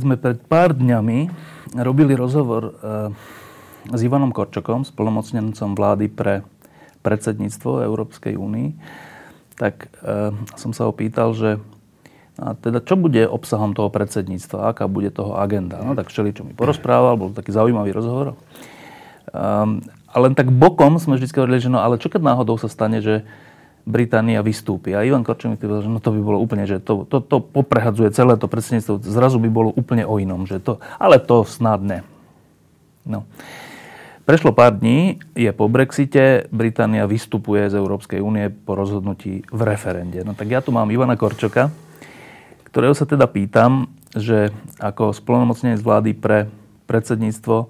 Keď sme pred pár dňami robili rozhovor eh, s Ivanom Korčokom, spolomocnencom vlády pre predsedníctvo Európskej únii, tak eh, som sa ho pýtal, že a teda čo bude obsahom toho predsedníctva, aká bude toho agenda. No tak všeli, čo mi porozprával, bol taký zaujímavý rozhovor. Um, a len tak bokom sme vždy hovorili, že no ale čo keď náhodou sa stane, že Británia vystúpi. A Ivan Korčok mi povedal, že no to by bolo úplne, že to, to, to poprehadzuje celé to predsedníctvo. Zrazu by bolo úplne o inom. Že to, ale to snad ne. No. Prešlo pár dní, je po Brexite, Británia vystupuje z Európskej únie po rozhodnutí v referende. No tak ja tu mám Ivana Korčoka, ktorého sa teda pýtam, že ako spolnomocnenec vlády pre predsedníctvo e,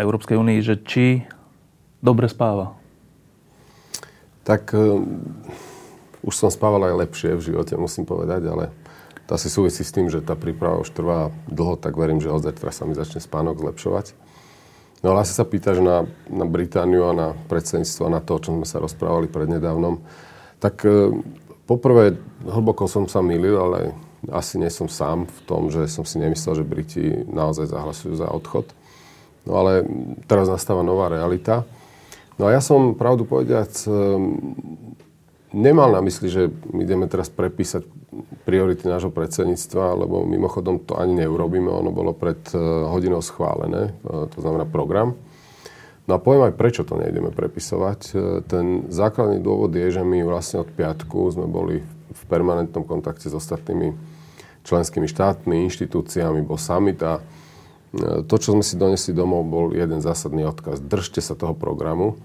Európskej únie, že či dobre spáva tak uh, už som spával aj lepšie v živote, musím povedať, ale to asi súvisí s tým, že tá príprava už trvá dlho, tak verím, že od zajtra sa mi začne spánok zlepšovať. No ale asi sa pýtaš na, na Britániu a na predsedníctvo, na to, o čom sme sa rozprávali prednedávnom. Tak uh, poprvé, hlboko som sa milil, ale asi nie som sám v tom, že som si nemyslel, že Briti naozaj zahlasujú za odchod. No ale teraz nastáva nová realita. No a ja som, pravdu povediac, ehm, nemal na mysli, že ideme teraz prepísať priority nášho predsedníctva, lebo mimochodom to ani neurobíme, ono bolo pred eh, hodinou schválené, eh, to znamená program. No a poviem aj, prečo to nejdeme prepisovať. Eh, ten základný dôvod je, že my vlastne od piatku sme boli v permanentnom kontakte s ostatnými členskými štátmi, inštitúciami, bol summit a to, čo sme si donesli domov, bol jeden zásadný odkaz. Držte sa toho programu,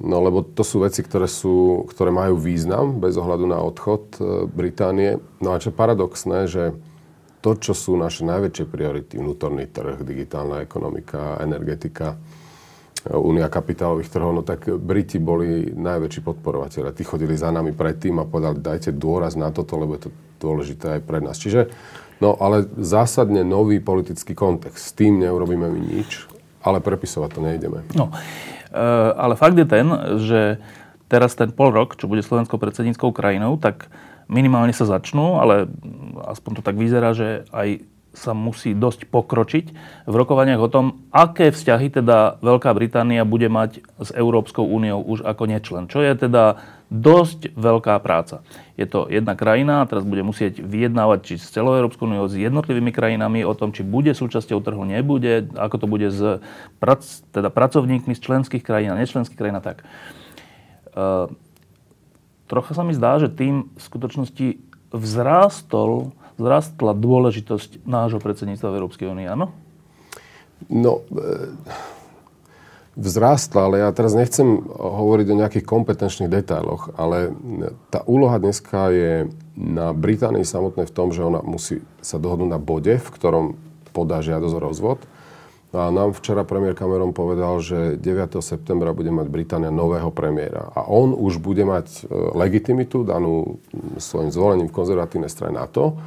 no lebo to sú veci, ktoré, sú, ktoré majú význam bez ohľadu na odchod e, Británie. No a čo je paradoxné, že to, čo sú naše najväčšie priority, vnútorný trh, digitálna ekonomika, energetika, e, Únia kapitálových trhov, no tak Briti boli najväčší podporovateľe. Tí chodili za nami predtým a povedali, dajte dôraz na toto, lebo je to dôležité aj pre nás. Čiže No ale zásadne nový politický kontext. S tým neurobíme my nič, ale prepisovať to nejdeme. No, ale fakt je ten, že teraz ten pol rok, čo bude slovenskou predsedníckou krajinou, tak minimálne sa začnú, ale aspoň to tak vyzerá, že aj sa musí dosť pokročiť v rokovaniach o tom, aké vzťahy teda Veľká Británia bude mať s Európskou úniou už ako nečlen. Čo je teda dosť veľká práca. Je to jedna krajina a teraz bude musieť vyjednávať či s celou Európskou s jednotlivými krajinami o tom, či bude súčasťou trhu, nebude, ako to bude s prac, teda pracovníkmi z členských krajín a nečlenských krajín a tak. E, trocha sa mi zdá, že tým v skutočnosti vzrástol vzrastla dôležitosť nášho predsedníctva v Európskej únii, áno? No, e, vzrástla, ale ja teraz nechcem hovoriť o nejakých kompetenčných detailoch, ale tá úloha dneska je na Británii samotnej v tom, že ona musí sa dohodnúť na bode, v ktorom podá žiadosť o rozvod. A nám včera premiér Cameron povedal, že 9. septembra bude mať Británia nového premiéra. A on už bude mať e, legitimitu danú svojim zvolením v konzervatívnej strane na to,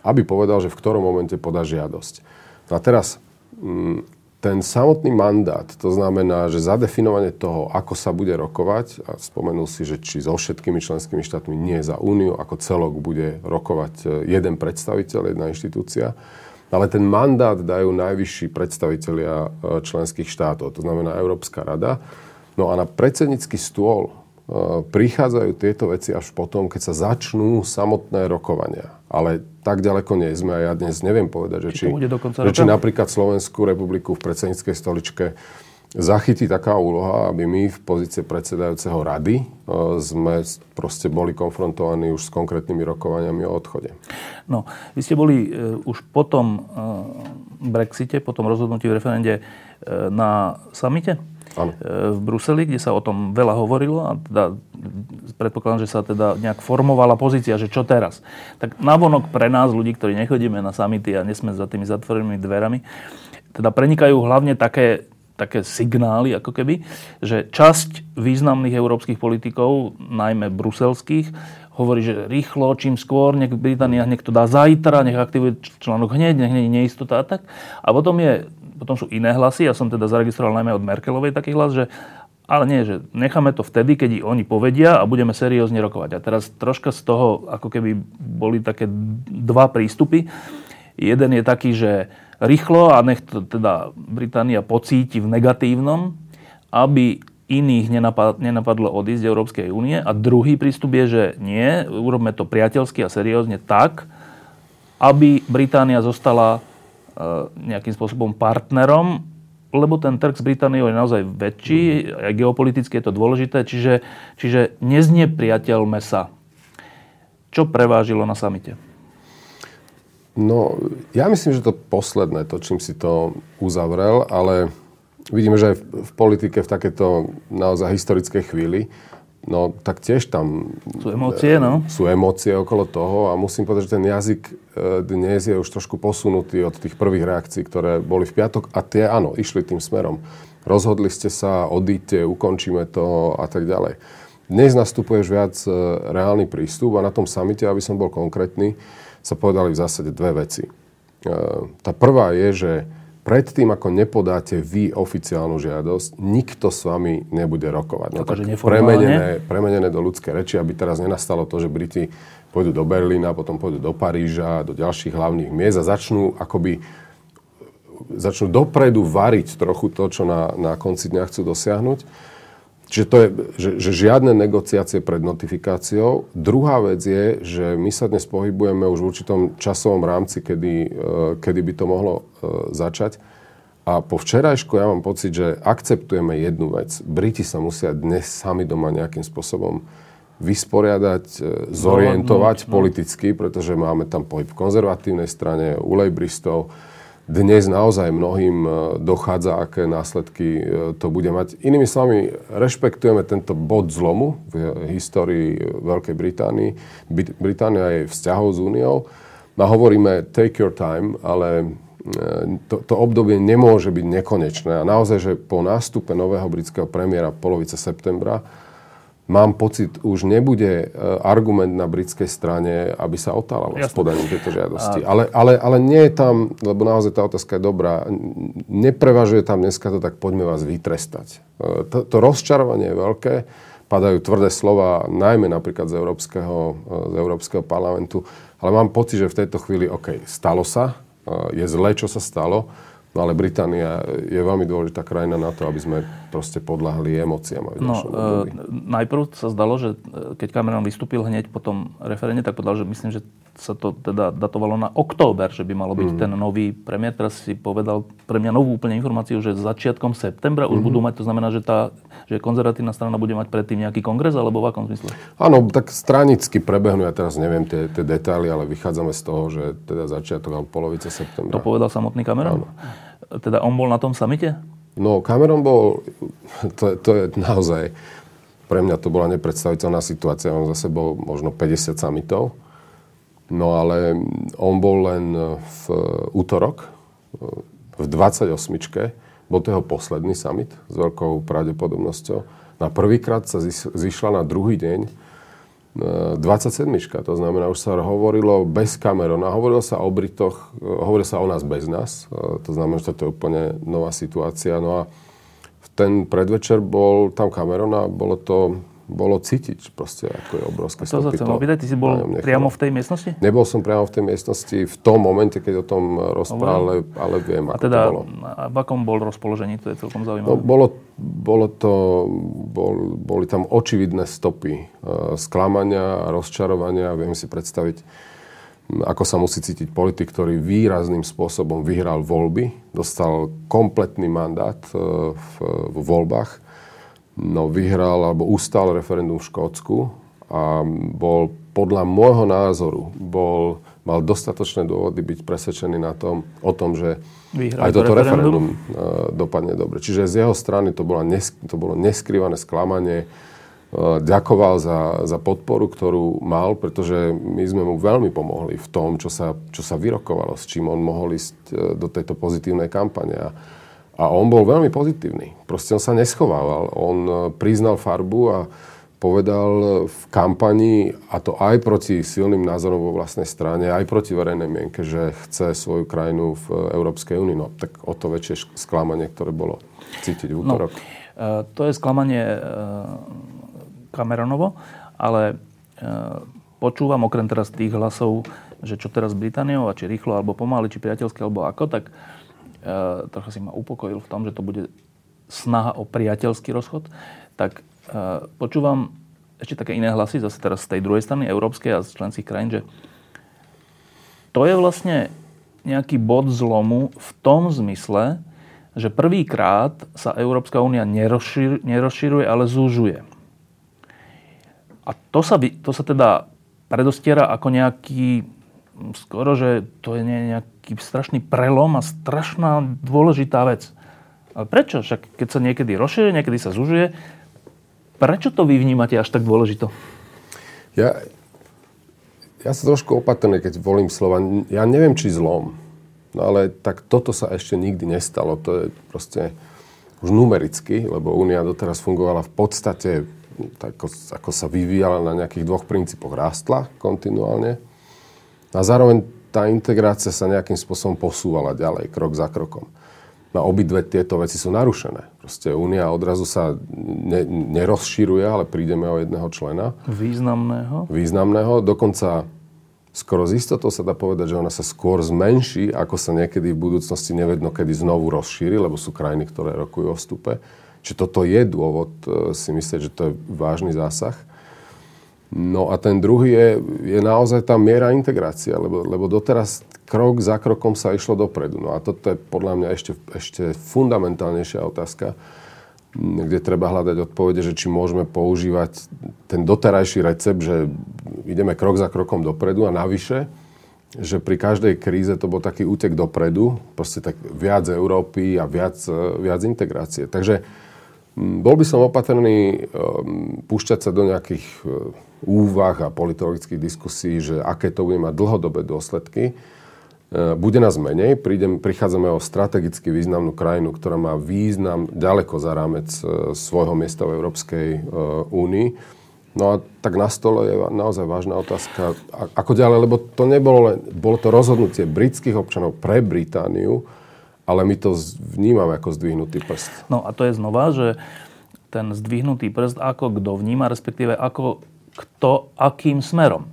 aby povedal, že v ktorom momente podá žiadosť. No a teraz mm, ten samotný mandát, to znamená, že zadefinovanie toho, ako sa bude rokovať, a spomenul si, že či so všetkými členskými štátmi nie za úniu, ako celok bude rokovať e, jeden predstaviteľ, jedna inštitúcia, ale ten mandát dajú najvyšší predstavitelia e, členských štátov, to znamená Európska rada. No a na predsednícky stôl E, prichádzajú tieto veci až potom, keď sa začnú samotné rokovania. Ale tak ďaleko nie sme a ja dnes neviem povedať, že či, že či napríklad Slovenskú republiku v predsedníckej stoličke zachytí taká úloha, aby my v pozície predsedajúceho rady e, sme proste boli konfrontovaní už s konkrétnymi rokovaniami o odchode. No, vy ste boli uh, už po tom uh, Brexite, po tom rozhodnutí v referende na samite? Ano. v Bruseli, kde sa o tom veľa hovorilo a teda predpokladám, že sa teda nejak formovala pozícia, že čo teraz. Tak navonok pre nás, ľudí, ktorí nechodíme na samity a nesme za tými zatvorenými dverami, teda prenikajú hlavne také, také signály, ako keby, že časť významných európskych politikov, najmä bruselských, hovorí, že rýchlo, čím skôr, nech Británia, nech dá zajtra, nech aktivuje článok hneď, nech nie je neistota a tak. A potom, je, potom sú iné hlasy, ja som teda zaregistroval najmä od Merkelovej taký hlas, že ale nie, že necháme to vtedy, keď oni povedia a budeme seriózne rokovať. A teraz troška z toho, ako keby boli také dva prístupy. Jeden je taký, že rýchlo a nech to teda Británia pocíti v negatívnom, aby iných nenapadlo odísť z Európskej únie. A druhý prístup je, že nie, urobme to priateľsky a seriózne tak, aby Británia zostala nejakým spôsobom partnerom, lebo ten trh s Britániou je naozaj väčší, aj geopoliticky je to dôležité, čiže, čiže neznepriateľme sa. Čo prevážilo na samite? No, ja myslím, že to posledné, to, čím si to uzavrel, ale vidíme, že aj v, v politike v takéto naozaj historickej chvíli, no tak tiež tam... Sú emócie, no? Sú emócie okolo toho a musím povedať, že ten jazyk e, dnes je už trošku posunutý od tých prvých reakcií, ktoré boli v piatok a tie, áno, išli tým smerom. Rozhodli ste sa, odíte, ukončíme to a tak ďalej. Dnes nastupuje už viac e, reálny prístup a na tom samite, aby som bol konkrétny, sa povedali v zásade dve veci. E, tá prvá je, že predtým, ako nepodáte vy oficiálnu žiadosť, nikto s vami nebude rokovať. No, tak premenené, premenené do ľudské reči, aby teraz nenastalo to, že Briti pôjdu do Berlína, potom pôjdu do Paríža, do ďalších hlavných miest a začnú akoby začnú dopredu variť trochu to, čo na, na konci dňa chcú dosiahnuť. Čiže to je, že, že žiadne negociácie pred notifikáciou. Druhá vec je, že my sa dnes pohybujeme už v určitom časovom rámci, kedy, e, kedy by to mohlo e, začať. A po včerajšku ja mám pocit, že akceptujeme jednu vec. Briti sa musia dnes sami doma nejakým spôsobom vysporiadať, e, zorientovať no, no, no. politicky, pretože máme tam pohyb v konzervatívnej strane, u lejbristov, dnes naozaj mnohým e, dochádza, aké následky e, to bude mať. Inými slovami, rešpektujeme tento bod zlomu v histórii Veľkej Británii. Británia je vzťahov s Úniou. A hovoríme take your time, ale e, to, to obdobie nemôže byť nekonečné. A naozaj, že po nástupe nového britského premiéra polovice septembra mám pocit, už nebude e, argument na britskej strane, aby sa otálalo s podaním tejto žiadosti. A... Ale, ale, ale nie je tam, lebo naozaj tá otázka je dobrá, neprevažuje tam dneska to, tak poďme vás vytrestať. E, to, to rozčarovanie je veľké, padajú tvrdé slova, najmä napríklad z Európskeho, e, z Európskeho parlamentu, ale mám pocit, že v tejto chvíli, OK, stalo sa, je zle, čo sa stalo, No ale Británia je veľmi dôležitá krajina na to, aby sme proste podľahli emóciám. No, e, najprv sa zdalo, že keď Cameron vystúpil hneď po tom referende, tak povedal, že myslím, že sa to teda datovalo na október, že by malo byť mm. ten nový premiér. Teraz si povedal pre mňa novú úplne informáciu, že začiatkom septembra už mm. budú mať, to znamená, že, tá, že konzervatívna strana bude mať predtým nejaký kongres, alebo v akom zmysle? Áno, tak stranicky prebehnú, ja teraz neviem tie, tie detaily, ale vychádzame z toho, že teda začiatok alebo polovica septembra. To povedal samotný Cameron? Áno. Teda on bol na tom samite? No, Cameron bol, to, to je naozaj, pre mňa to bola nepredstaviteľná situácia. On za sebou možno 50 samitov No ale on bol len v útorok, v 28. Bol to jeho posledný summit s veľkou pravdepodobnosťou. Na prvýkrát sa zišla na druhý deň 27. To znamená, už sa hovorilo bez Camerona. Hovorilo sa o Britoch, hovorilo sa o nás bez nás. To znamená, že to je úplne nová situácia. No a ten predvečer bol tam Cameron bolo to bolo cítiť proste, ako je obrovské to sa chcem opýtať, ty si bol priamo v tej miestnosti? Nebol som priamo v tej miestnosti v tom momente, keď o tom rozprával, ale, ale viem, a ako teda, to bolo. A v akom bol rozpoložení? To je celkom zaujímavé. No, bolo, bolo to, bol, boli tam očividné stopy uh, sklamania a rozčarovania. Viem si predstaviť, ako sa musí cítiť politik, ktorý výrazným spôsobom vyhral voľby, dostal kompletný mandát uh, v, v voľbách no, vyhral alebo ustal referendum v Škótsku a bol podľa môjho názoru bol, mal dostatočné dôvody byť presvedčený na tom, o tom, že Vyhrať aj toto referendum, referendum dopadne dobre. Čiže z jeho strany to, bola nes, to bolo neskrývané sklamanie. Ďakoval za, za podporu, ktorú mal, pretože my sme mu veľmi pomohli v tom, čo sa, čo sa vyrokovalo, s čím on mohol ísť do tejto pozitívnej kampane. A, a on bol veľmi pozitívny. Proste on sa neschovával. On priznal farbu a povedal v kampani, a to aj proti silným názorom vo vlastnej strane, aj proti verejnej mienke, že chce svoju krajinu v Európskej únii. No tak o to väčšie sklamanie, ktoré bolo cítiť v no, útorok. No, to je sklamanie e, Cameronovo, ale e, počúvam okrem teraz tých hlasov, že čo teraz Britániou, a či rýchlo, alebo pomaly, či priateľské, alebo ako, tak trocha si ma upokojil v tom, že to bude snaha o priateľský rozchod, tak počúvam ešte také iné hlasy, zase teraz z tej druhej strany, európskej a z členských krajín, že to je vlastne nejaký bod zlomu v tom zmysle, že prvýkrát sa Európska únia nerozšir, nerozširuje, ale zúžuje. A to sa, to sa teda predostiera ako nejaký, skoro, že to je nejaký strašný prelom a strašná dôležitá vec. Ale prečo? Však keď sa niekedy rozširuje, niekedy sa zužuje, Prečo to vy vnímate až tak dôležito? Ja, ja som trošku opatrný, keď volím slova. Ja neviem, či zlom. No ale tak toto sa ešte nikdy nestalo. To je proste už numericky, lebo Únia doteraz fungovala v podstate tak, ako, ako sa vyvíjala na nejakých dvoch princípoch. Rástla kontinuálne a zároveň tá integrácia sa nejakým spôsobom posúvala ďalej, krok za krokom na obidve tieto veci sú narušené. Proste Únia odrazu sa ne, nerozširuje, ale prídeme o jedného člena. Významného. Významného. Dokonca skoro z istotou sa dá povedať, že ona sa skôr zmenší, ako sa niekedy v budúcnosti nevedno kedy znovu rozšíri, lebo sú krajiny, ktoré rokujú o vstupe. Čiže toto je dôvod e, si myslieť, že to je vážny zásah. No a ten druhý je, je naozaj tá miera integrácia, lebo, lebo doteraz krok za krokom sa išlo dopredu. No a toto je podľa mňa ešte, ešte fundamentálnejšia otázka, kde treba hľadať odpovede, že či môžeme používať ten doterajší recept, že ideme krok za krokom dopredu a navyše, že pri každej kríze to bol taký útek dopredu, proste tak viac Európy a viac, viac integrácie. Takže bol by som opatrný um, púšťať sa do nejakých uh, úvah a politologických diskusí, že aké to bude mať dlhodobé dôsledky. Uh, bude nás menej, prídem, prichádzame o strategicky významnú krajinu, ktorá má význam ďaleko za rámec uh, svojho miesta v Európskej únii. No a tak na stole je naozaj vážna otázka, ako ďalej, lebo to nebolo len, bolo to rozhodnutie britských občanov pre Britániu, ale my to vnímame ako zdvihnutý prst. No a to je znova, že ten zdvihnutý prst, ako kto vníma, respektíve ako kto akým smerom.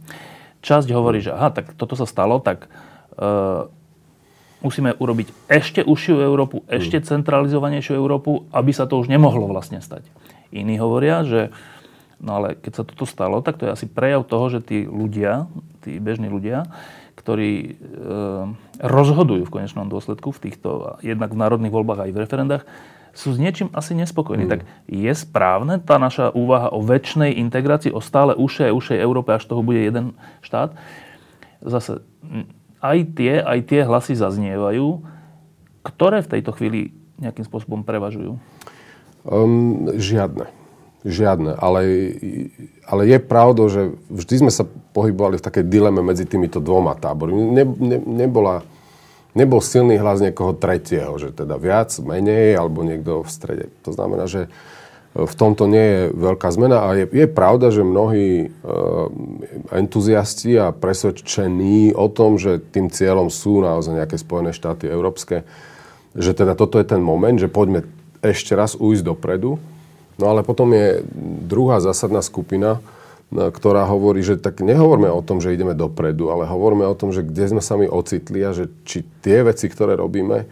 Časť hovorí, že aha, tak toto sa stalo, tak uh, musíme urobiť ešte užšiu Európu, ešte hmm. centralizovanejšiu Európu, aby sa to už nemohlo vlastne stať. Iní hovoria, že no ale keď sa toto stalo, tak to je asi prejav toho, že tí ľudia, tí bežní ľudia, ktorí e, rozhodujú v konečnom dôsledku v týchto, jednak v národných voľbách aj v referendách, sú s niečím asi nespokojní. Mm. Tak je správne tá naša úvaha o väčšnej integrácii, o stále ušej ušej Európe, až toho bude jeden štát? Zase aj tie, aj tie hlasy zaznievajú, ktoré v tejto chvíli nejakým spôsobom prevažujú? Um, žiadne. Žiadne, ale, ale je pravdou, že vždy sme sa pohybovali v takej dileme medzi týmito dvoma tábormi. Ne, ne, nebola, nebol silný hlas niekoho tretieho, že teda viac, menej, alebo niekto v strede. To znamená, že v tomto nie je veľká zmena a je, je pravda, že mnohí e, entuziasti a presvedčení o tom, že tým cieľom sú naozaj nejaké Spojené štáty európske, že teda toto je ten moment, že poďme ešte raz ujsť dopredu No ale potom je druhá zásadná skupina, ktorá hovorí, že tak nehovorme o tom, že ideme dopredu, ale hovoríme o tom, že kde sme sami ocitli a že či tie veci, ktoré robíme, e,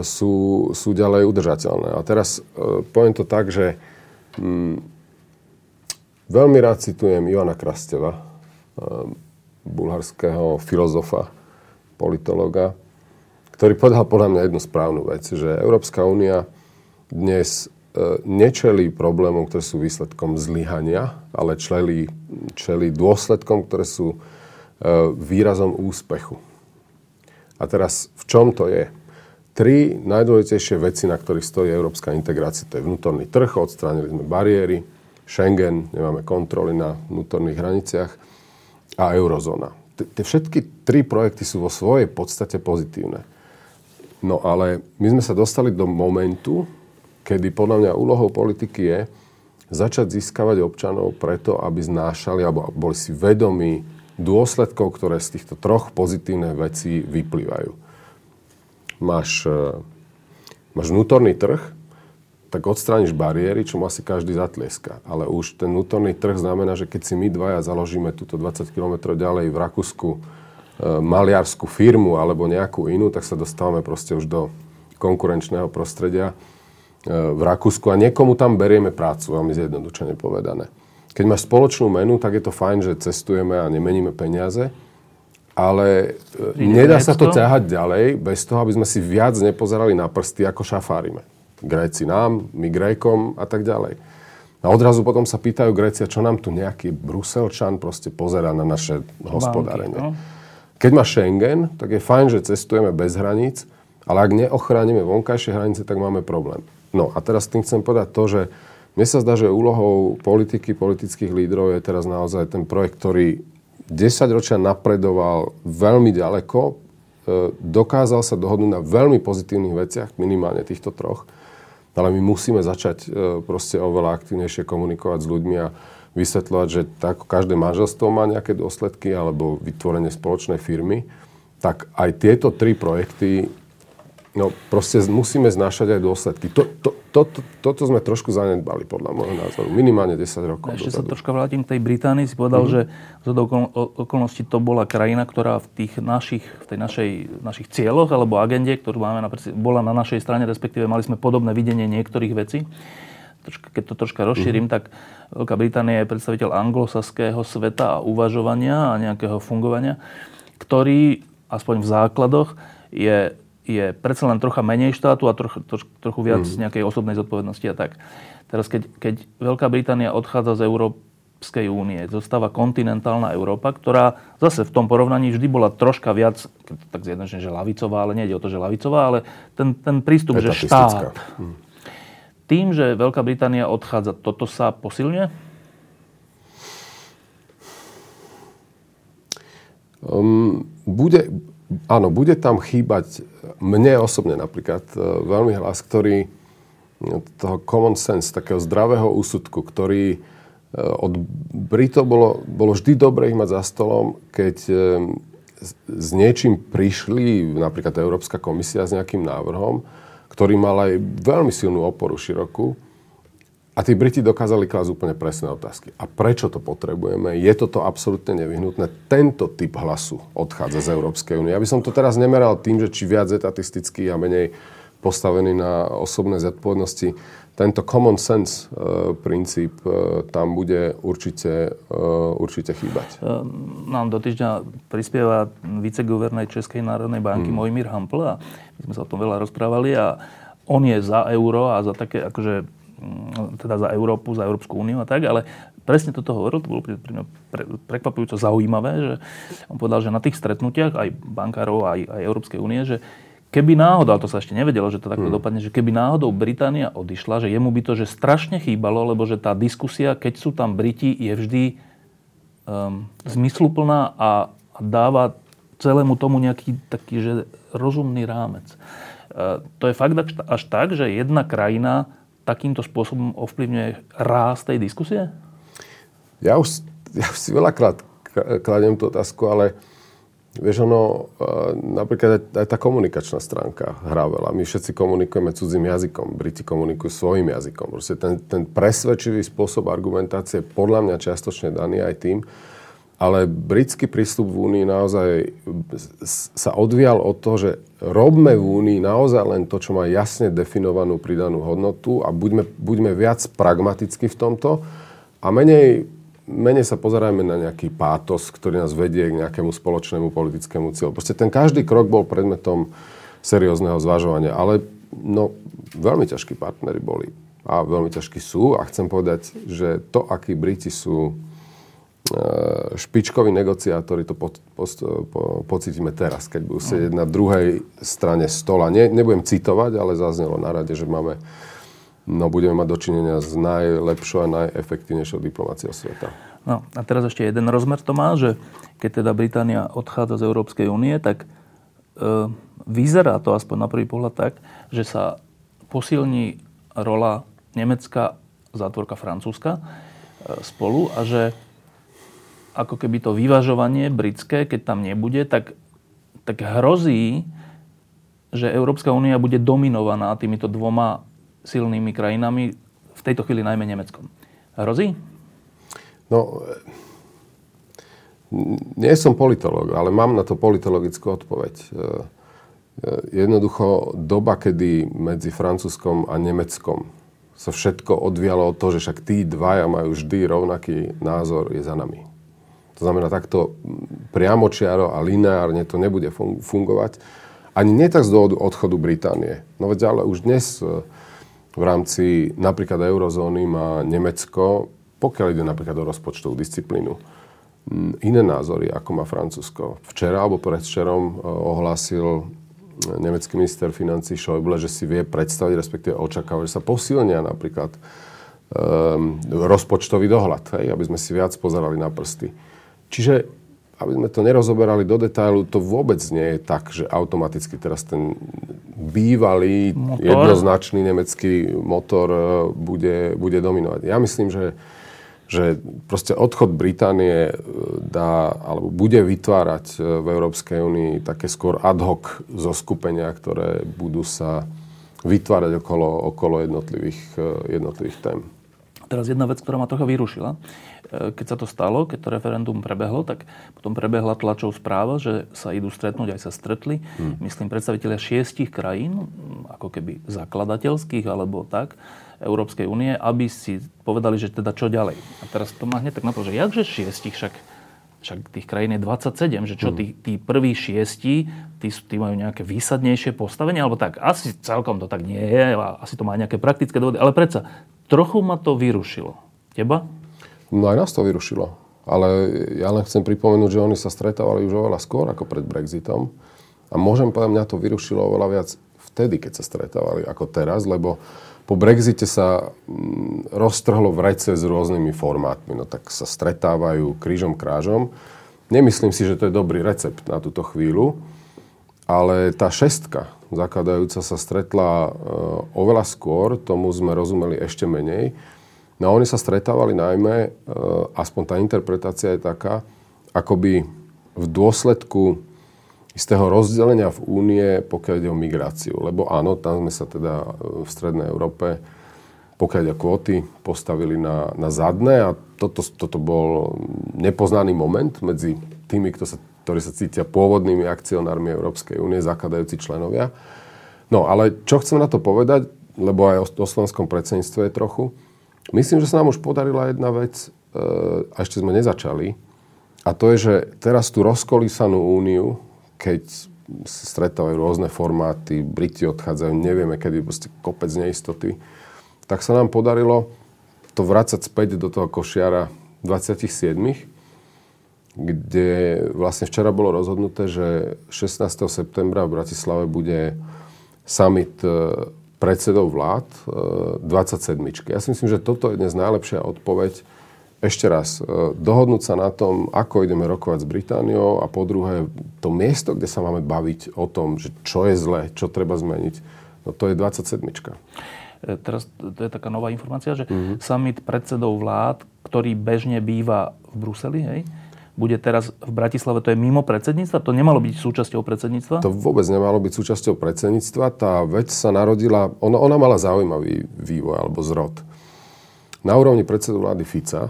sú, sú ďalej udržateľné. A teraz e, poviem to tak, že hm, veľmi rád citujem Ivana Krasteva, e, bulharského filozofa, politologa, ktorý povedal podľa mňa jednu správnu vec, že Európska únia dnes nečelí problémom, ktoré sú výsledkom zlyhania, ale čelí, čelí dôsledkom, ktoré sú e, výrazom úspechu. A teraz v čom to je? Tri najdôležitejšie veci, na ktorých stojí európska integrácia, to je vnútorný trh, odstránili sme bariéry, Schengen, nemáme kontroly na vnútorných hraniciach a eurozóna. Tie všetky tri projekty sú vo svojej podstate pozitívne. No ale my sme sa dostali do momentu, kedy podľa mňa úlohou politiky je začať získavať občanov preto, aby znášali alebo boli si vedomí dôsledkov, ktoré z týchto troch pozitívnych vecí vyplývajú. Máš, e, máš vnútorný trh, tak odstrániš bariéry, čo mu asi každý zatlieska. Ale už ten vnútorný trh znamená, že keď si my dvaja založíme túto 20 km ďalej v Rakúsku e, maliarskú firmu alebo nejakú inú, tak sa dostávame proste už do konkurenčného prostredia v Rakúsku a niekomu tam berieme prácu, veľmi zjednodušene povedané. Keď máš spoločnú menu, tak je to fajn, že cestujeme a nemeníme peniaze, ale e, Príde nedá sa to ťahať ďalej bez toho, aby sme si viac nepozerali na prsty, ako šafárime. Gréci nám, my Grékom a tak ďalej. A odrazu potom sa pýtajú Grécia, čo nám tu nejaký Bruselčan proste pozera na naše hospodárenie. no? Keď má Schengen, tak je fajn, že cestujeme bez hraníc, ale ak neochránime vonkajšie hranice, tak máme problém. No a teraz tým chcem povedať to, že mne sa zdá, že úlohou politiky, politických lídrov je teraz naozaj ten projekt, ktorý 10 ročia napredoval veľmi ďaleko, e, dokázal sa dohodnúť na veľmi pozitívnych veciach, minimálne týchto troch, ale my musíme začať e, proste oveľa aktívnejšie komunikovať s ľuďmi a vysvetľovať, že tak každé manželstvo má nejaké dôsledky alebo vytvorenie spoločnej firmy, tak aj tieto tri projekty No proste musíme znášať aj dôsledky. To, to, to, to, toto sme trošku zanedbali, podľa môjho názoru. Minimálne 10 rokov. Ešte dozadu. sa troška vrátim k tej Británii. Si povedal, mm-hmm. že z okolností to bola krajina, ktorá v tých našich, v tej našej, našich cieľoch alebo agende, ktorú máme, na, bola na našej strane, respektíve mali sme podobné videnie niektorých vecí. Troška, keď to troška rozšírim, mm-hmm. tak Veľká Británia je predstaviteľ anglosaského sveta a uvažovania a nejakého fungovania, ktorý, aspoň v základoch, je je predsa len trocha menej štátu a troch, troch, trochu viac mm. nejakej osobnej zodpovednosti a tak. Teraz, keď, keď Veľká Británia odchádza z Európskej únie, zostáva kontinentálna Európa, ktorá zase v tom porovnaní vždy bola troška viac, tak zjednočne, že lavicová, ale nejde o to, že lavicová, ale ten, ten prístup, že štát. Mm. Tým, že Veľká Británia odchádza, toto sa posilňuje? Um, bude, áno, bude tam chýbať mne osobne napríklad e, veľmi hlas, ktorý no, toho common sense, takého zdravého úsudku, ktorý e, od Britov bolo, bolo vždy dobre ich mať za stolom, keď e, s niečím prišli, napríklad Európska komisia s nejakým návrhom, ktorý mal aj veľmi silnú oporu širokú, a tí Briti dokázali klásť úplne presné otázky. A prečo to potrebujeme? Je toto absolútne nevyhnutné? Tento typ hlasu odchádza z Európskej únie. Ja by som to teraz nemeral tým, že či viac etatistický a menej postavený na osobnej zodpovednosti. Tento common sense e, princíp e, tam bude určite, e, určite chýbať. E, nám do týždňa prispieva viceguvernej Českej národnej banky hmm. Mojmír Hampl a my sme sa o tom veľa rozprávali a on je za euro a za také akože Mm, teda za Európu, za Európsku úniu a tak, ale presne toto hovoril, to bolo pre, pre, pre, prekvapujúco zaujímavé, že on povedal, že na tých stretnutiach aj bankárov, aj, aj Európskej únie, že keby náhodou, ale to sa ešte nevedelo, že to takto hmm. dopadne, že keby náhodou Británia odišla, že jemu by to že strašne chýbalo, lebo že tá diskusia, keď sú tam Briti, je vždy um, zmysluplná a, a dáva celému tomu nejaký taký že rozumný rámec. Uh, to je fakt až tak, že jedna krajina takýmto spôsobom ovplyvňuje ráz tej diskusie? Ja už, ja už si veľakrát kladem tú otázku, ale vieš, ono, e, napríklad aj, aj tá komunikačná stránka hrá veľa. My všetci komunikujeme cudzím jazykom, Briti komunikujú svojim jazykom. Proste ten, ten presvedčivý spôsob argumentácie je podľa mňa čiastočne daný aj tým, ale britský prístup v Únii naozaj sa odvial od toho, že robme v Únii naozaj len to, čo má jasne definovanú pridanú hodnotu a buďme, buďme viac pragmaticky v tomto a menej, menej sa pozerajme na nejaký pátos, ktorý nás vedie k nejakému spoločnému politickému cieľu. Proste ten každý krok bol predmetom seriózneho zvažovania, ale no, veľmi ťažkí partnery boli a veľmi ťažkí sú. A chcem povedať, že to, akí Briti sú špičkoví negociátori, to po, po, po, pocítime teraz, keď budú sedieť na druhej strane stola. Ne, nebudem citovať, ale zaznelo na rade, že máme, no, budeme mať dočinenia s najlepšou a najefektívnejšou diplomáciou sveta. No a teraz ešte jeden rozmer to má, že keď teda Británia odchádza z Európskej únie, tak e, vyzerá to aspoň na prvý pohľad tak, že sa posilní rola Nemecka, zátvorka Francúzska e, spolu a že ako keby to vyvažovanie britské, keď tam nebude, tak, tak hrozí, že Európska únia bude dominovaná týmito dvoma silnými krajinami, v tejto chvíli najmä Nemeckom. Hrozí? No, nie som politolog, ale mám na to politologickú odpoveď. E, e, jednoducho doba, kedy medzi Francúzskom a Nemeckom sa všetko odvialo od toho, že však tí dvaja majú vždy rovnaký názor, je za nami. To znamená, takto priamočiaro a lineárne to nebude fungovať. Ani nie tak z dôvodu odchodu Británie. No veď ale už dnes e, v rámci napríklad eurozóny má Nemecko pokiaľ ide napríklad o rozpočtovú disciplínu, iné názory, ako má Francúzsko. Včera alebo predvčerom e, ohlásil e, nemecký minister financí Schäuble, že si vie predstaviť, respektíve očakávať, že sa posilnia napríklad um, rozpočtový dohľad, hej, aby sme si viac pozerali na prsty. Čiže, aby sme to nerozoberali do detailu, to vôbec nie je tak, že automaticky teraz ten bývalý, motor. jednoznačný nemecký motor bude, bude dominovať. Ja myslím, že že proste odchod Británie e, dá, alebo bude vytvárať e, v Európskej únii také skôr ad hoc zoskupenia, ktoré budú sa vytvárať okolo, okolo jednotlivých, e, jednotlivých tém. Teraz jedna vec, ktorá ma trocha vyrušila. Keď sa to stalo, keď to referendum prebehlo, tak potom prebehla tlačov správa, že sa idú stretnúť, aj sa stretli, hmm. myslím, predstavitelia šiestich krajín, ako keby zakladateľských alebo tak, Európskej únie, aby si povedali, že teda čo ďalej. A teraz to má hneď tak na to, že jakže šiestich, však, však tých krajín je 27, že čo hmm. tí, tí prví šiesti, tí, tí majú nejaké výsadnejšie postavenie, alebo tak. Asi celkom to tak nie je, asi to má nejaké praktické dôvody, ale predsa trochu ma to vyrušilo. Teba? No aj nás to vyrušilo. Ale ja len chcem pripomenúť, že oni sa stretávali už oveľa skôr ako pred Brexitom. A môžem povedať, mňa to vyrušilo oveľa viac vtedy, keď sa stretávali ako teraz, lebo po Brexite sa mm, roztrhlo v rece s rôznymi formátmi. No tak sa stretávajú krížom krážom. Nemyslím si, že to je dobrý recept na túto chvíľu, ale tá šestka zakladajúca sa stretla e, oveľa skôr, tomu sme rozumeli ešte menej. No a oni sa stretávali najmä, e, aspoň tá interpretácia je taká, akoby v dôsledku istého rozdelenia v únie, pokiaľ ide o migráciu. Lebo áno, tam sme sa teda e, v Strednej Európe, pokiaľ ide o kvóty, postavili na, na zadné a toto, toto bol nepoznaný moment medzi tými, kto sa, ktorí sa cítia pôvodnými akcionármi Európskej únie, zakladajúci členovia. No ale čo chcem na to povedať, lebo aj o, o slovenskom predsedníctve je trochu, myslím, že sa nám už podarila jedna vec, e, a ešte sme nezačali, a to je, že teraz tú rozkolísanú úniu, keď stretávajú rôzne formáty, Briti odchádzajú, nevieme kedy, proste kopec neistoty, tak sa nám podarilo to vrácať späť do toho košiara 27 kde vlastne včera bolo rozhodnuté, že 16. septembra v Bratislave bude summit e, predsedov vlád 27. E, ja si myslím, že toto je dnes najlepšia odpoveď ešte raz, e, dohodnúť sa na tom, ako ideme rokovať s Britániou a po druhé, to miesto, kde sa máme baviť o tom, že čo je zle, čo treba zmeniť, no to je 27. E, teraz to je taká nová informácia, že mm-hmm. summit predsedov vlád, ktorý bežne býva v Bruseli, hej, bude teraz v Bratislave, to je mimo predsedníctva? To nemalo byť súčasťou predsedníctva? To vôbec nemalo byť súčasťou predsedníctva. Tá vec sa narodila, ona, ona mala zaujímavý vývoj alebo zrod. Na úrovni predsedu vlády Fica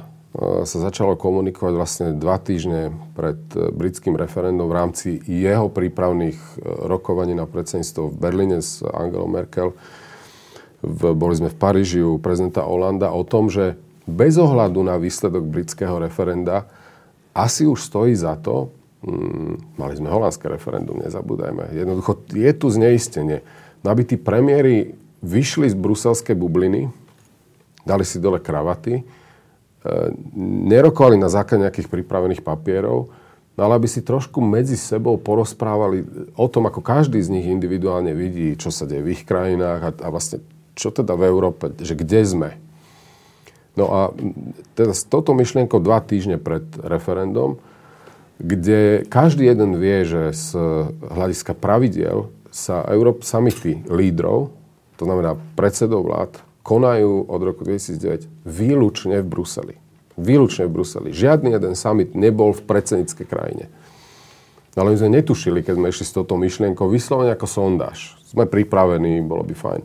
sa začalo komunikovať vlastne dva týždne pred e, britským referendum v rámci jeho prípravných e, rokovaní na predsedníctvo v Berlíne s Angelou Merkel. V, boli sme v Paríži u prezidenta Holanda o tom, že bez ohľadu na výsledok britského referenda asi už stojí za to, mm, mali sme holandské referendum, nezabúdajme, jednoducho je tu zneistenie. No aby tí premiéry vyšli z bruselskej bubliny, dali si dole kravaty, nerokovali na základe nejakých pripravených papierov, no ale aby si trošku medzi sebou porozprávali o tom, ako každý z nich individuálne vidí, čo sa deje v ich krajinách a, a vlastne čo teda v Európe, že kde sme. No a teda s touto myšlienkou dva týždne pred referendum, kde každý jeden vie, že z hľadiska pravidiel sa Európ samity lídrov, to znamená predsedov vlád, konajú od roku 2009 výlučne v Bruseli. Výlučne v Bruseli. Žiadny jeden summit nebol v predsedníckej krajine. No ale my sme netušili, keď sme išli s touto myšlienkou, vyslovene ako sondáž. Sme pripravení, bolo by fajn.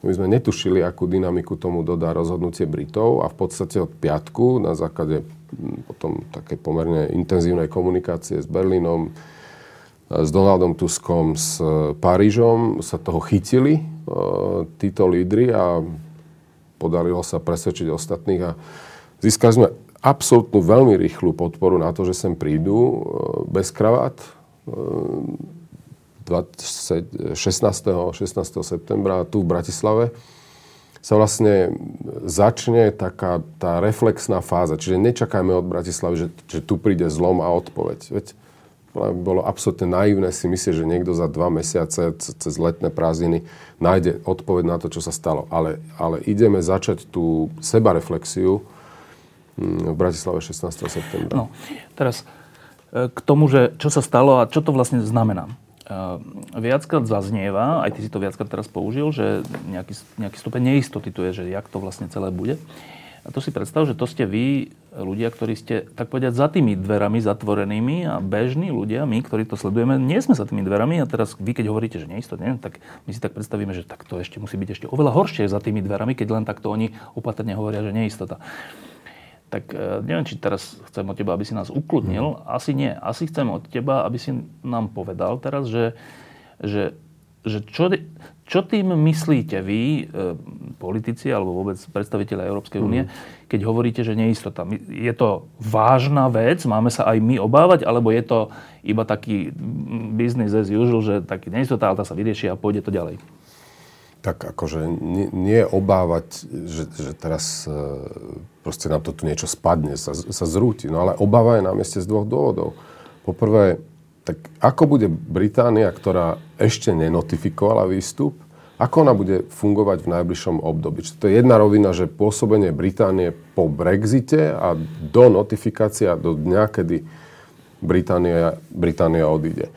My sme netušili, akú dynamiku tomu dodá rozhodnutie Britov a v podstate od piatku na základe potom také pomerne intenzívnej komunikácie s Berlínom, s Donaldom Tuskom, s Parížom sa toho chytili e, títo lídry a podarilo sa presvedčiť ostatných a získali sme absolútnu veľmi rýchlu podporu na to, že sem prídu e, bez kravát. 16. 16. septembra tu v Bratislave sa vlastne začne taká tá reflexná fáza. Čiže nečakajme od Bratislavy, že, že tu príde zlom a odpoveď. Veď bolo absolútne naivné si myslieť, že niekto za dva mesiace cez letné prázdniny nájde odpoveď na to, čo sa stalo. Ale, ale ideme začať tú sebareflexiu hm, v Bratislave 16. septembra. No, teraz e, k tomu, že čo sa stalo a čo to vlastne znamená. E, viackrát zaznieva, aj ty si to viackrát teraz použil, že nejaký, nejaký stupeň neistoty tu je, že jak to vlastne celé bude. A to si predstav, že to ste vy, ľudia, ktorí ste, tak povedať, za tými dverami zatvorenými a bežní ľudia, my, ktorí to sledujeme, nie sme za tými dverami a teraz vy, keď hovoríte, že neistotne, tak my si tak predstavíme, že tak to ešte musí byť ešte oveľa horšie za tými dverami, keď len takto oni opatrne hovoria, že neistota. Tak e, neviem, či teraz chcem od teba, aby si nás ukludnil. Hmm. Asi nie. Asi chcem od teba, aby si nám povedal teraz, že, že, že čo, čo tým myslíte vy, e, politici alebo vôbec predstaviteľe Európskej únie, mm. keď hovoríte, že neistota? Je to vážna vec? Máme sa aj my obávať? Alebo je to iba taký business as usual, že taký neistota, ale tá sa vyrieši a pôjde to ďalej? Tak akože nie, nie obávať, že, že teraz e, proste nám to tu niečo spadne, sa, sa zrúti. No ale obáva je na mieste z dvoch dôvodov. Poprvé, tak ako bude Británia, ktorá ešte nenotifikovala výstup, ako ona bude fungovať v najbližšom období? Čiže to je jedna rovina, že pôsobenie Británie po Brexite a do notifikácia, do dňa, kedy Británia, Británia odíde.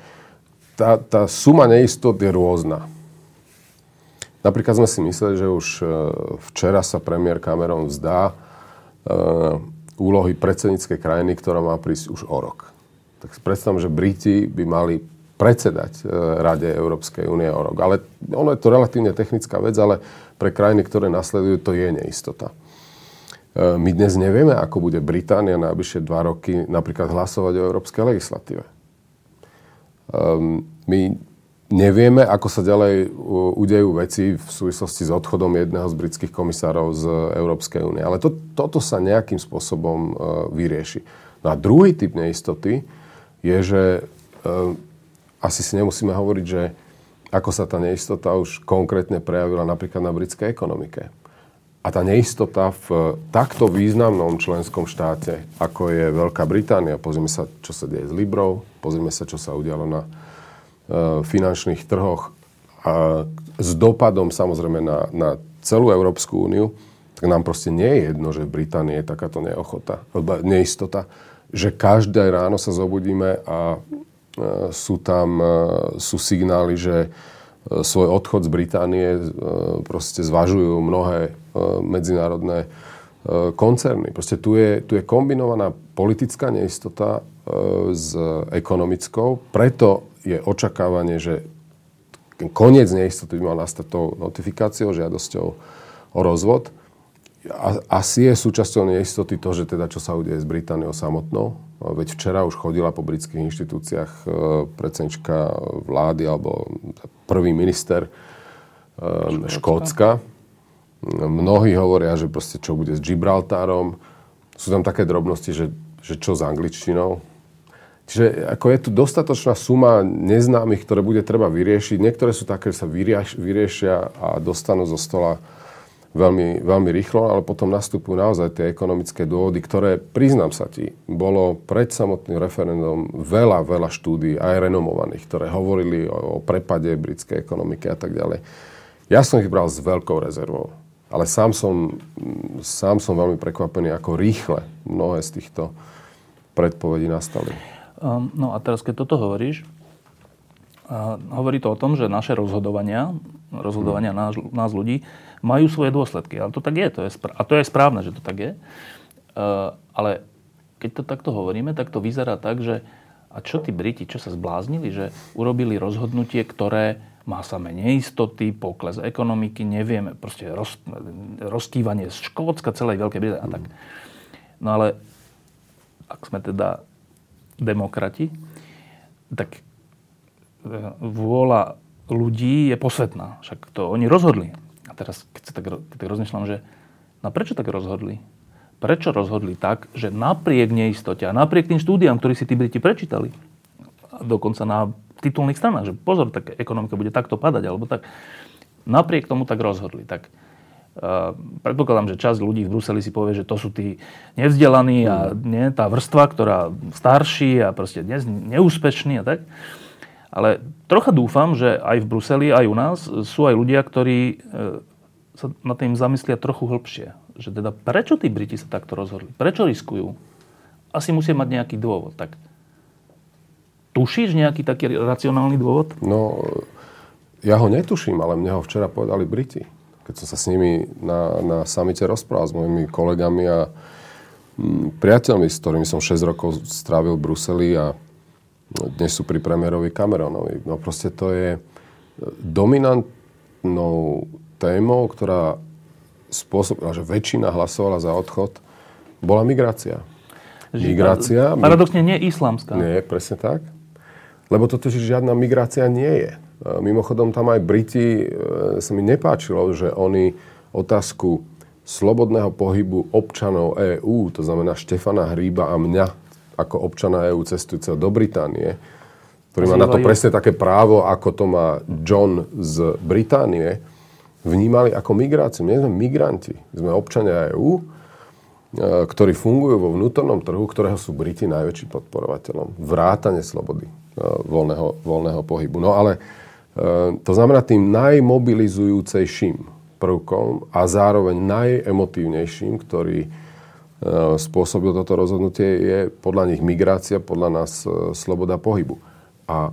Tá, tá suma neistot je rôzna. Napríklad sme si mysleli, že už e, včera sa premiér Cameron vzdá e, úlohy predsedníckej krajiny, ktorá má prísť už o rok tak si predstavím, že Briti by mali predsedať e, Rade Európskej únie o rok. Ale ono je to relatívne technická vec, ale pre krajiny, ktoré nasledujú, to je neistota. E, my dnes nevieme, ako bude Británia na najbližšie dva roky napríklad hlasovať o európskej legislatíve. Ehm, my nevieme, ako sa ďalej udejú veci v súvislosti s odchodom jedného z britských komisárov z Európskej únie. Ale to, toto sa nejakým spôsobom e, vyrieši. No a druhý typ neistoty, je, že e, asi si nemusíme hovoriť, že ako sa tá neistota už konkrétne prejavila napríklad na britskej ekonomike. A tá neistota v takto významnom členskom štáte, ako je Veľká Británia, pozrieme sa, čo sa deje s Librou, pozrieme sa, čo sa udialo na e, finančných trhoch a s dopadom samozrejme na, na celú Európsku úniu, tak nám proste nie je jedno, že v Británii je takáto neochota, neistota že každé ráno sa zobudíme a e, sú tam e, sú signály, že e, svoj odchod z Británie proste zvažujú mnohé medzinárodné koncerny. Proste tu je, tu je kombinovaná politická neistota s ekonomickou, preto je očakávanie, že koniec neistoty by mal nastať tou notifikáciou, žiadosťou o rozvod asi je súčasťou neistoty to, že teda čo sa udeje s Britániou samotnou. Veď včera už chodila po britských inštitúciách e, predsednička vlády alebo prvý minister e, Škótska. Škótska. Mnohí hovoria, že proste čo bude s Gibraltárom. Sú tam také drobnosti, že, že čo s angličtinou. Čiže ako je tu dostatočná suma neznámych, ktoré bude treba vyriešiť. Niektoré sú také, že sa vyriešia a dostanú zo stola veľmi, veľmi rýchlo, ale potom nastupujú naozaj tie ekonomické dôvody, ktoré, priznám sa ti, bolo pred samotným referendum veľa, veľa štúdí, aj renomovaných, ktoré hovorili o, o prepade britskej ekonomiky a tak ďalej. Ja som ich bral s veľkou rezervou, ale sám som, sám som veľmi prekvapený, ako rýchle mnohé z týchto predpovedí nastali. Um, no a teraz, keď toto hovoríš, uh, hovorí to o tom, že naše rozhodovania, rozhodovania hmm. nás, nás ľudí, majú svoje dôsledky. Ale to tak je. To je spr- a to je správne, že to tak je. Uh, ale keď to takto hovoríme, tak to vyzerá tak, že a čo tí Briti, čo sa zbláznili, že urobili rozhodnutie, ktoré má samé neistoty, pokles ekonomiky, nevieme, proste roz, rozkývanie z Škótska, celej Veľkej Británie a tak. No ale ak sme teda demokrati, tak e, vôľa ľudí je posvetná. Však to oni rozhodli. A teraz, keď sa tak, keď tak rozmýšľam, že no prečo tak rozhodli? Prečo rozhodli tak, že napriek neistote a napriek tým štúdiám, ktoré si tí Briti prečítali, dokonca na titulných stranách, že pozor, tak ekonomika bude takto padať, alebo tak, napriek tomu tak rozhodli. Tak Uh, predpokladám, že časť ľudí v Bruseli si povie, že to sú tí nevzdelaní a nie, tá vrstva, ktorá starší a proste dnes neúspešní a tak. Ale trocha dúfam, že aj v Bruseli, aj u nás sú aj ľudia, ktorí e, sa na tým zamyslia trochu hlbšie. Že teda prečo tí Briti sa takto rozhodli? Prečo riskujú? Asi musia mať nejaký dôvod. Tak tušíš nejaký taký racionálny dôvod? No, ja ho netuším, ale mne ho včera povedali Briti. Keď som sa s nimi na, na samite rozprával s mojimi kolegami a m, priateľmi, s ktorými som 6 rokov strávil v Bruseli a dnes sú pri premiérovi Cameronovi. No proste to je dominantnou témou, ktorá spôsobila, že väčšina hlasovala za odchod, bola migrácia. Migrácia... Paradoxne nie islamská. Nie, presne tak. Lebo toto, že žiadna migrácia nie je. Mimochodom, tam aj Briti, sa mi nepáčilo, že oni otázku slobodného pohybu občanov EÚ, to znamená Štefana Hríba a mňa, ako občana EÚ cestujúceho do Británie, ktorý má na to presne také právo, ako to má John z Británie, vnímali ako migráciu. My sme migranti, sme občania EÚ, e, ktorí fungujú vo vnútornom trhu, ktorého sú Briti najväčším podporovateľom. Vrátane slobody e, voľného, voľného pohybu. No ale e, to znamená tým najmobilizujúcejším prvkom a zároveň najemotívnejším, ktorý spôsobil toto rozhodnutie, je podľa nich migrácia, podľa nás e, sloboda pohybu. A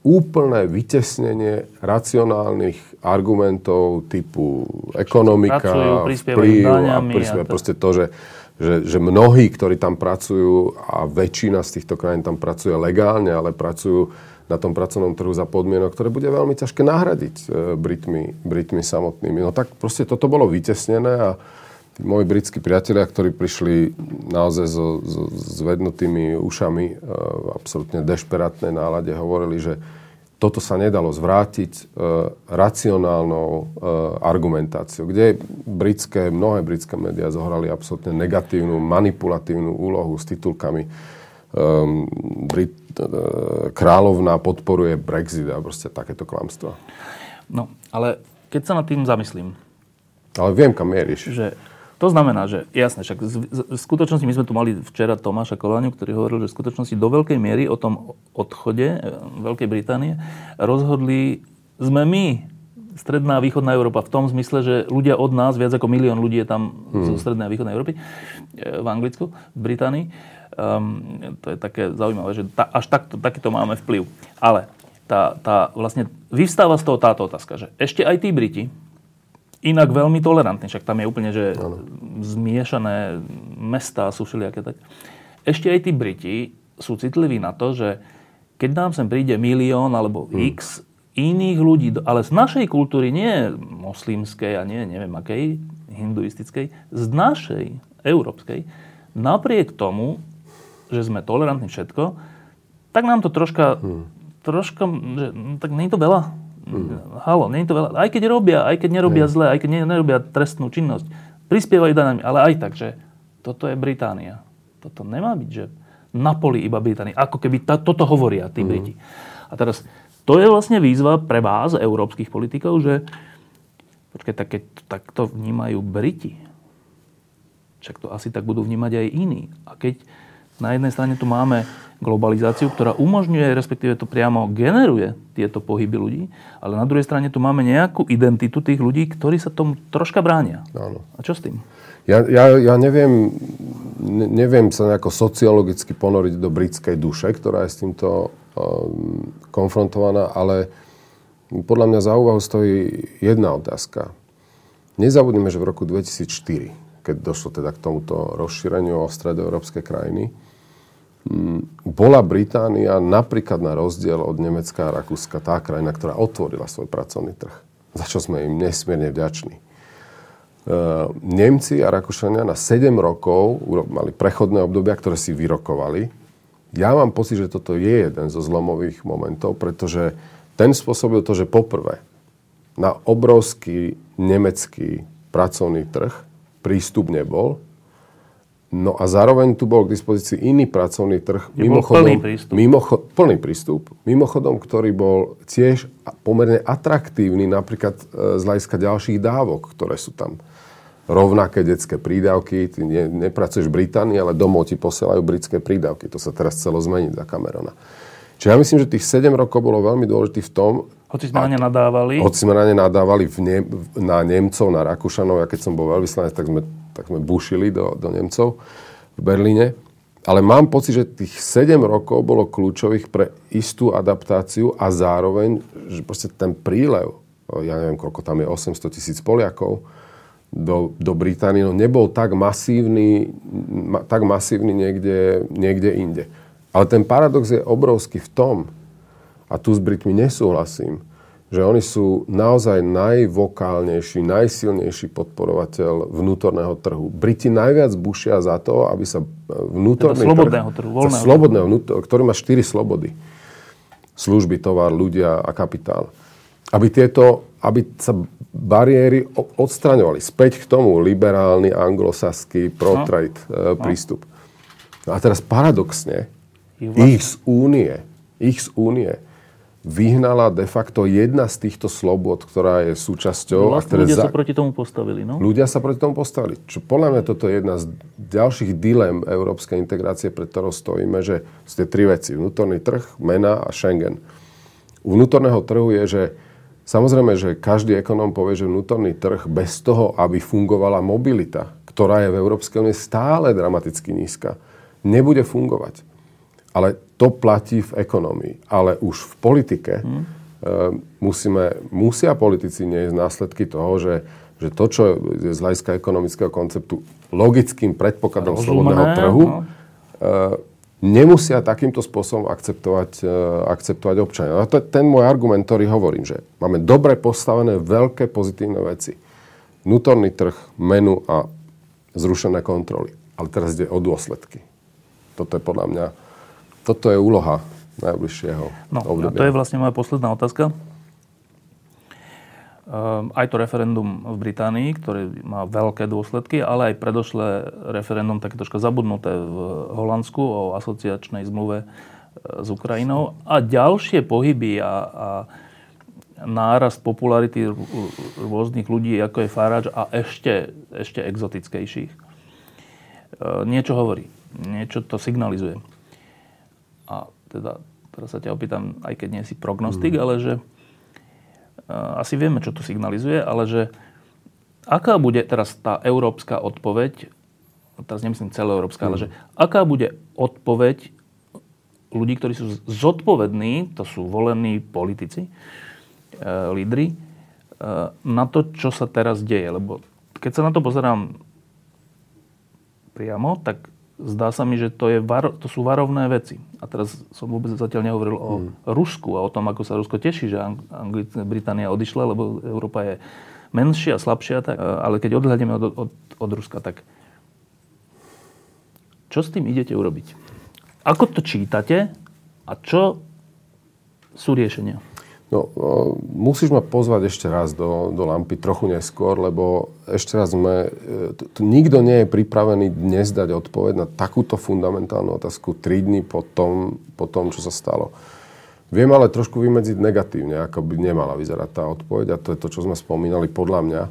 úplné vytesnenie racionálnych argumentov typu ekonomika, vplyv a prispievajú. Proste to, že, že, že mnohí, ktorí tam pracujú a väčšina z týchto krajín tam pracuje legálne, ale pracujú na tom pracovnom trhu za podmienok, ktoré bude veľmi ťažké nahradiť e, Britmi, Britmi samotnými. No tak proste toto bolo vytesnené a moji britskí priatelia, ktorí prišli naozaj so, so zvednutými ušami, e, absolútne dešperátnej nálade, hovorili, že toto sa nedalo zvrátiť e, racionálnou e, argumentáciou, kde britské, mnohé britské médiá zohrali absolútne negatívnu, manipulatívnu úlohu s titulkami um, Brit, uh, kráľovná podporuje Brexit a proste takéto klamstvo. No, ale keď sa nad tým zamyslím. Ale viem, kam mieríš. Že to znamená, že jasne, však v skutočnosti my sme tu mali včera Tomáša Kováňu, ktorý hovoril, že v skutočnosti do veľkej miery o tom odchode e, Veľkej Británie rozhodli sme my, Stredná a Východná Európa, v tom zmysle, že ľudia od nás, viac ako milión ľudí je tam hmm. zo Strednej a Východnej Európy, e, v Anglicku, v Británii. Um, to je také zaujímavé, že ta, až takto, takýto máme vplyv. Ale tá, tá, vlastne vyvstáva z toho táto otázka, že ešte aj tí Briti, inak veľmi tolerantný, však tam je úplne, že ano. zmiešané mesta sú všelijaké tak. Ešte aj tí Briti sú citliví na to, že keď nám sem príde milión alebo hmm. x iných ľudí, ale z našej kultúry, nie moslimskej a nie neviem akej, hinduistickej, z našej, európskej, napriek tomu, že sme tolerantní všetko, tak nám to troška, hmm. troška, že, no, tak nie je to veľa Mm. Halo, nie je to veľa. Aj keď robia, aj keď nerobia mm. zle, aj keď nerobia trestnú činnosť, prispievajú danami, ale aj tak, že toto je Británia. Toto nemá byť, že na poli iba Británia. Ako keby ta, toto hovoria tí mm. Briti. A teraz, to je vlastne výzva pre vás, európskych politikov, že Počkaj, tak keď to takto vnímajú Briti, však to asi tak budú vnímať aj iní. A keď na jednej strane tu máme globalizáciu, ktorá umožňuje, respektíve to priamo generuje tieto pohyby ľudí, ale na druhej strane tu máme nejakú identitu tých ľudí, ktorí sa tomu troška bránia. Áno. A čo s tým? Ja, ja, ja neviem, neviem sa nejako sociologicky ponoriť do britskej duše, ktorá je s týmto um, konfrontovaná, ale podľa mňa za úvahu stojí jedna otázka. Nezabudneme, že v roku 2004, keď došlo teda k tomuto rozšíreniu o stredoeurópske krajiny, bola Británia napríklad na rozdiel od Nemecka a Rakúska tá krajina, ktorá otvorila svoj pracovný trh. Za čo sme im nesmierne vďační. E, Nemci a Rakúšania na 7 rokov mali prechodné obdobia, ktoré si vyrokovali. Ja mám pocit, že toto je jeden zo zlomových momentov, pretože ten spôsobil to, že poprvé na obrovský nemecký pracovný trh prístup nebol, No a zároveň tu bol k dispozícii iný pracovný trh. Mimochodom, plný prístup. Mimocho- plný prístup. Mimochodom, ktorý bol tiež pomerne atraktívny napríklad e, z hľadiska ďalších dávok, ktoré sú tam rovnaké detské prídavky. Ty ne, nepracuješ v Británii, ale domov ti posielajú britské prídavky. To sa teraz celo zmeniť za Camerona. Čiže ja myslím, že tých 7 rokov bolo veľmi dôležitý v tom... Hoci sme na ne nadávali. Hoci sme na ne nadávali v ne, na Nemcov, na Rakúšanov. Ja keď som bol veľvyslanec, tak sme, tak sme bušili do, do Nemcov v Berlíne. Ale mám pocit, že tých 7 rokov bolo kľúčových pre istú adaptáciu a zároveň, že proste ten prílev, ja neviem, koľko tam je, 800 tisíc Poliakov, do, do Británie, no nebol tak masívny, ma, tak masívny niekde, niekde inde. Ale ten paradox je obrovský v tom, a tu s Britmi nesúhlasím, že oni sú naozaj najvokálnejší, najsilnejší podporovateľ vnútorného trhu. Briti najviac bušia za to, aby sa vnútorný teda slobodného trhu, voľného slobodného, vnútor, ktorý má štyri slobody. Služby, tovar, ľudia a kapitál. Aby tieto, aby sa bariéry odstraňovali. Späť k tomu liberálny anglosaský pro-trade no. prístup. No a teraz paradoxne, ich z únie, ich z únie vyhnala de facto jedna z týchto slobod, ktorá je súčasťou... Vlastne a ktoré ľudia za... sa proti tomu postavili, no? Ľudia sa proti tomu postavili. Čo podľa mňa toto je jedna z ďalších dilem európskej integrácie, pred ktorou stojíme, že sú tie tri veci. Vnútorný trh, mena a Schengen. U vnútorného trhu je, že Samozrejme, že každý ekonóm povie, že vnútorný trh bez toho, aby fungovala mobilita, ktorá je v Európskej únie stále dramaticky nízka, nebude fungovať. Ale to platí v ekonomii. Ale už v politike hmm. musíme, musia politici nieť následky toho, že, že to, čo je z hľadiska ekonomického konceptu logickým predpokladom slobodného trhu, no nemusia takýmto spôsobom akceptovať, e, akceptovať občania. A to je ten môj argument, ktorý hovorím, že máme dobre postavené veľké pozitívne veci. Vnútorný trh, menu a zrušené kontroly. Ale teraz ide o dôsledky. Toto je podľa mňa, toto je úloha najbližšieho no, obdobia. A to je vlastne moja posledná otázka. Ehm, aj to referendum v Británii, ktoré má veľké dôsledky, ale aj predošlé referendum také troška zabudnuté v Holandsku o asociačnej zmluve e, s Ukrajinou a ďalšie pohyby a, a nárast popularity rôznych ľudí, ako je Farage a ešte, ešte exotickejších. E, niečo hovorí, niečo to signalizuje. A teda, teraz sa ťa opýtam, aj keď nie si prognostik, mm. ale že asi vieme, čo to signalizuje, ale že aká bude teraz tá európska odpoveď, teraz nemyslím celoeurópska, mm. ale že aká bude odpoveď ľudí, ktorí sú zodpovední, to sú volení politici, e, lídry, e, na to, čo sa teraz deje. Lebo keď sa na to pozerám priamo, tak zdá sa mi, že to, je var, to sú varovné veci. A teraz som vôbec zatiaľ nehovoril o mm. Rusku a o tom, ako sa Rusko teší, že Angli- Británia odišla, lebo Európa je menšia, slabšia. Tak, ale keď odhľadíme od, od, od Ruska, tak čo s tým idete urobiť? Ako to čítate a čo sú riešenia? No, musíš ma pozvať ešte raz do, do lampy trochu neskôr, lebo ešte raz sme... E, tu, nikto nie je pripravený dnes dať odpoveď na takúto fundamentálnu otázku 3 dní po tom, po tom čo sa stalo. Viem ale trošku vymedziť negatívne, ako by nemala vyzerať tá odpoveď a to je to, čo sme spomínali podľa mňa.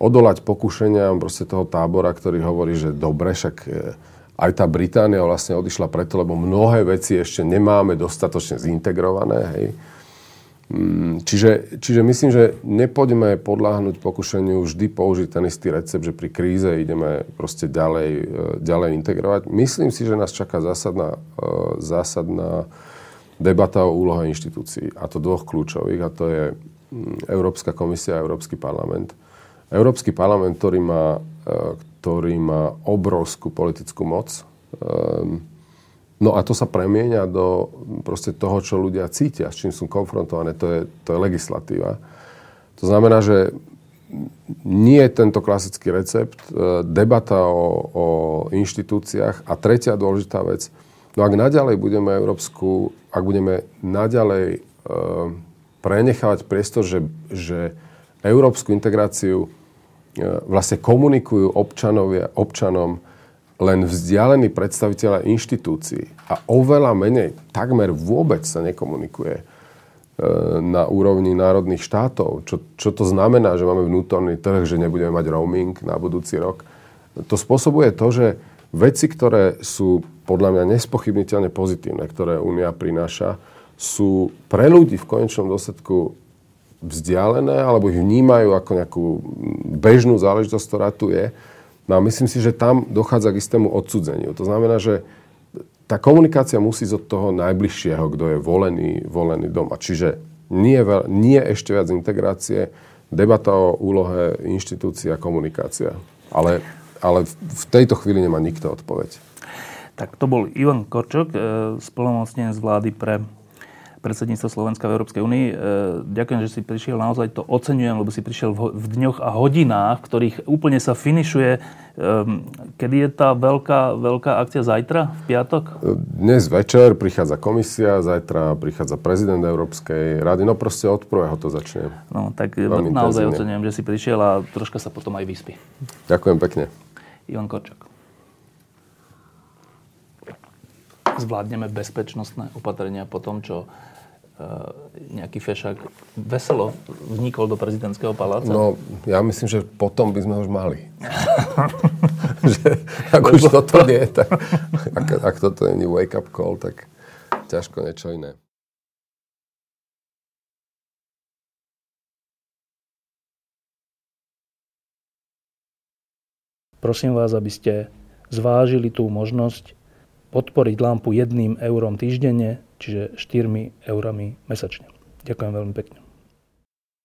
Odolať pokušeniam proste toho tábora, ktorý hovorí, že dobre, však e, aj tá Británia vlastne odišla preto, lebo mnohé veci ešte nemáme dostatočne zintegrované. Hej. Mm, čiže, čiže myslím, že nepoďme podláhnuť pokušeniu vždy použiť ten istý recept, že pri kríze ideme proste ďalej, e, ďalej integrovať. Myslím si, že nás čaká zásadná, zásadná debata o úlohe inštitúcií, a to dvoch kľúčových, a to je mm, Európska komisia a Európsky parlament. Európsky parlament, ktorý má, e, ktorý má obrovskú politickú moc, ehm, no a to sa premieňa do proste toho, čo ľudia cítia, s čím sú konfrontované, to je, to je legislatíva. To znamená, že nie je tento klasický recept, e, debata o, o inštitúciách a tretia dôležitá vec – No ak naďalej budeme Európsku, ak budeme naďalej e, prenechávať priestor, že, že európsku integráciu e, vlastne komunikujú občanovia, občanom len vzdialení predstaviteľa inštitúcií a oveľa menej, takmer vôbec sa nekomunikuje e, na úrovni národných štátov. Čo, čo to znamená, že máme vnútorný trh, že nebudeme mať roaming na budúci rok? To spôsobuje to, že veci, ktoré sú podľa mňa nespochybniteľne pozitívne, ktoré Únia prináša, sú pre ľudí v konečnom dôsledku vzdialené alebo ich vnímajú ako nejakú bežnú záležitosť, ktorá tu je. No a myslím si, že tam dochádza k istému odsudzeniu. To znamená, že tá komunikácia musí ísť od toho najbližšieho, kto je volený, volený doma. Čiže nie, nie ešte viac integrácie, debata o úlohe inštitúcia komunikácia. Ale, ale v tejto chvíli nemá nikto odpoveď. Tak to bol Ivan Korčok, e, spolomocnenec vlády pre predsedníctvo Slovenska v Európskej únii. E, ďakujem, že si prišiel, naozaj to oceňujem, lebo si prišiel v dňoch a hodinách, v ktorých úplne sa finišuje. Ehm, kedy je tá veľká, veľká akcia zajtra, v piatok? Dnes večer prichádza komisia, zajtra prichádza prezident Európskej rady, no proste od prvého to začne. No tak Veľmi naozaj intenzívne. oceňujem, že si prišiel a troška sa potom aj vyspí. Ďakujem pekne. Ivan Korčok. Zvládneme bezpečnostné opatrenia po tom, čo e, nejaký fešák veselo vnikol do prezidentského paláca? No, ja myslím, že potom by sme už mali. že, ak už toto nie, tak ak, ak toto nie je wake-up call, tak ťažko niečo iné. Prosím vás, aby ste zvážili tú možnosť podporiť lampu jedným eurom týždenne, čiže 4 eurami mesačne. Ďakujem veľmi pekne.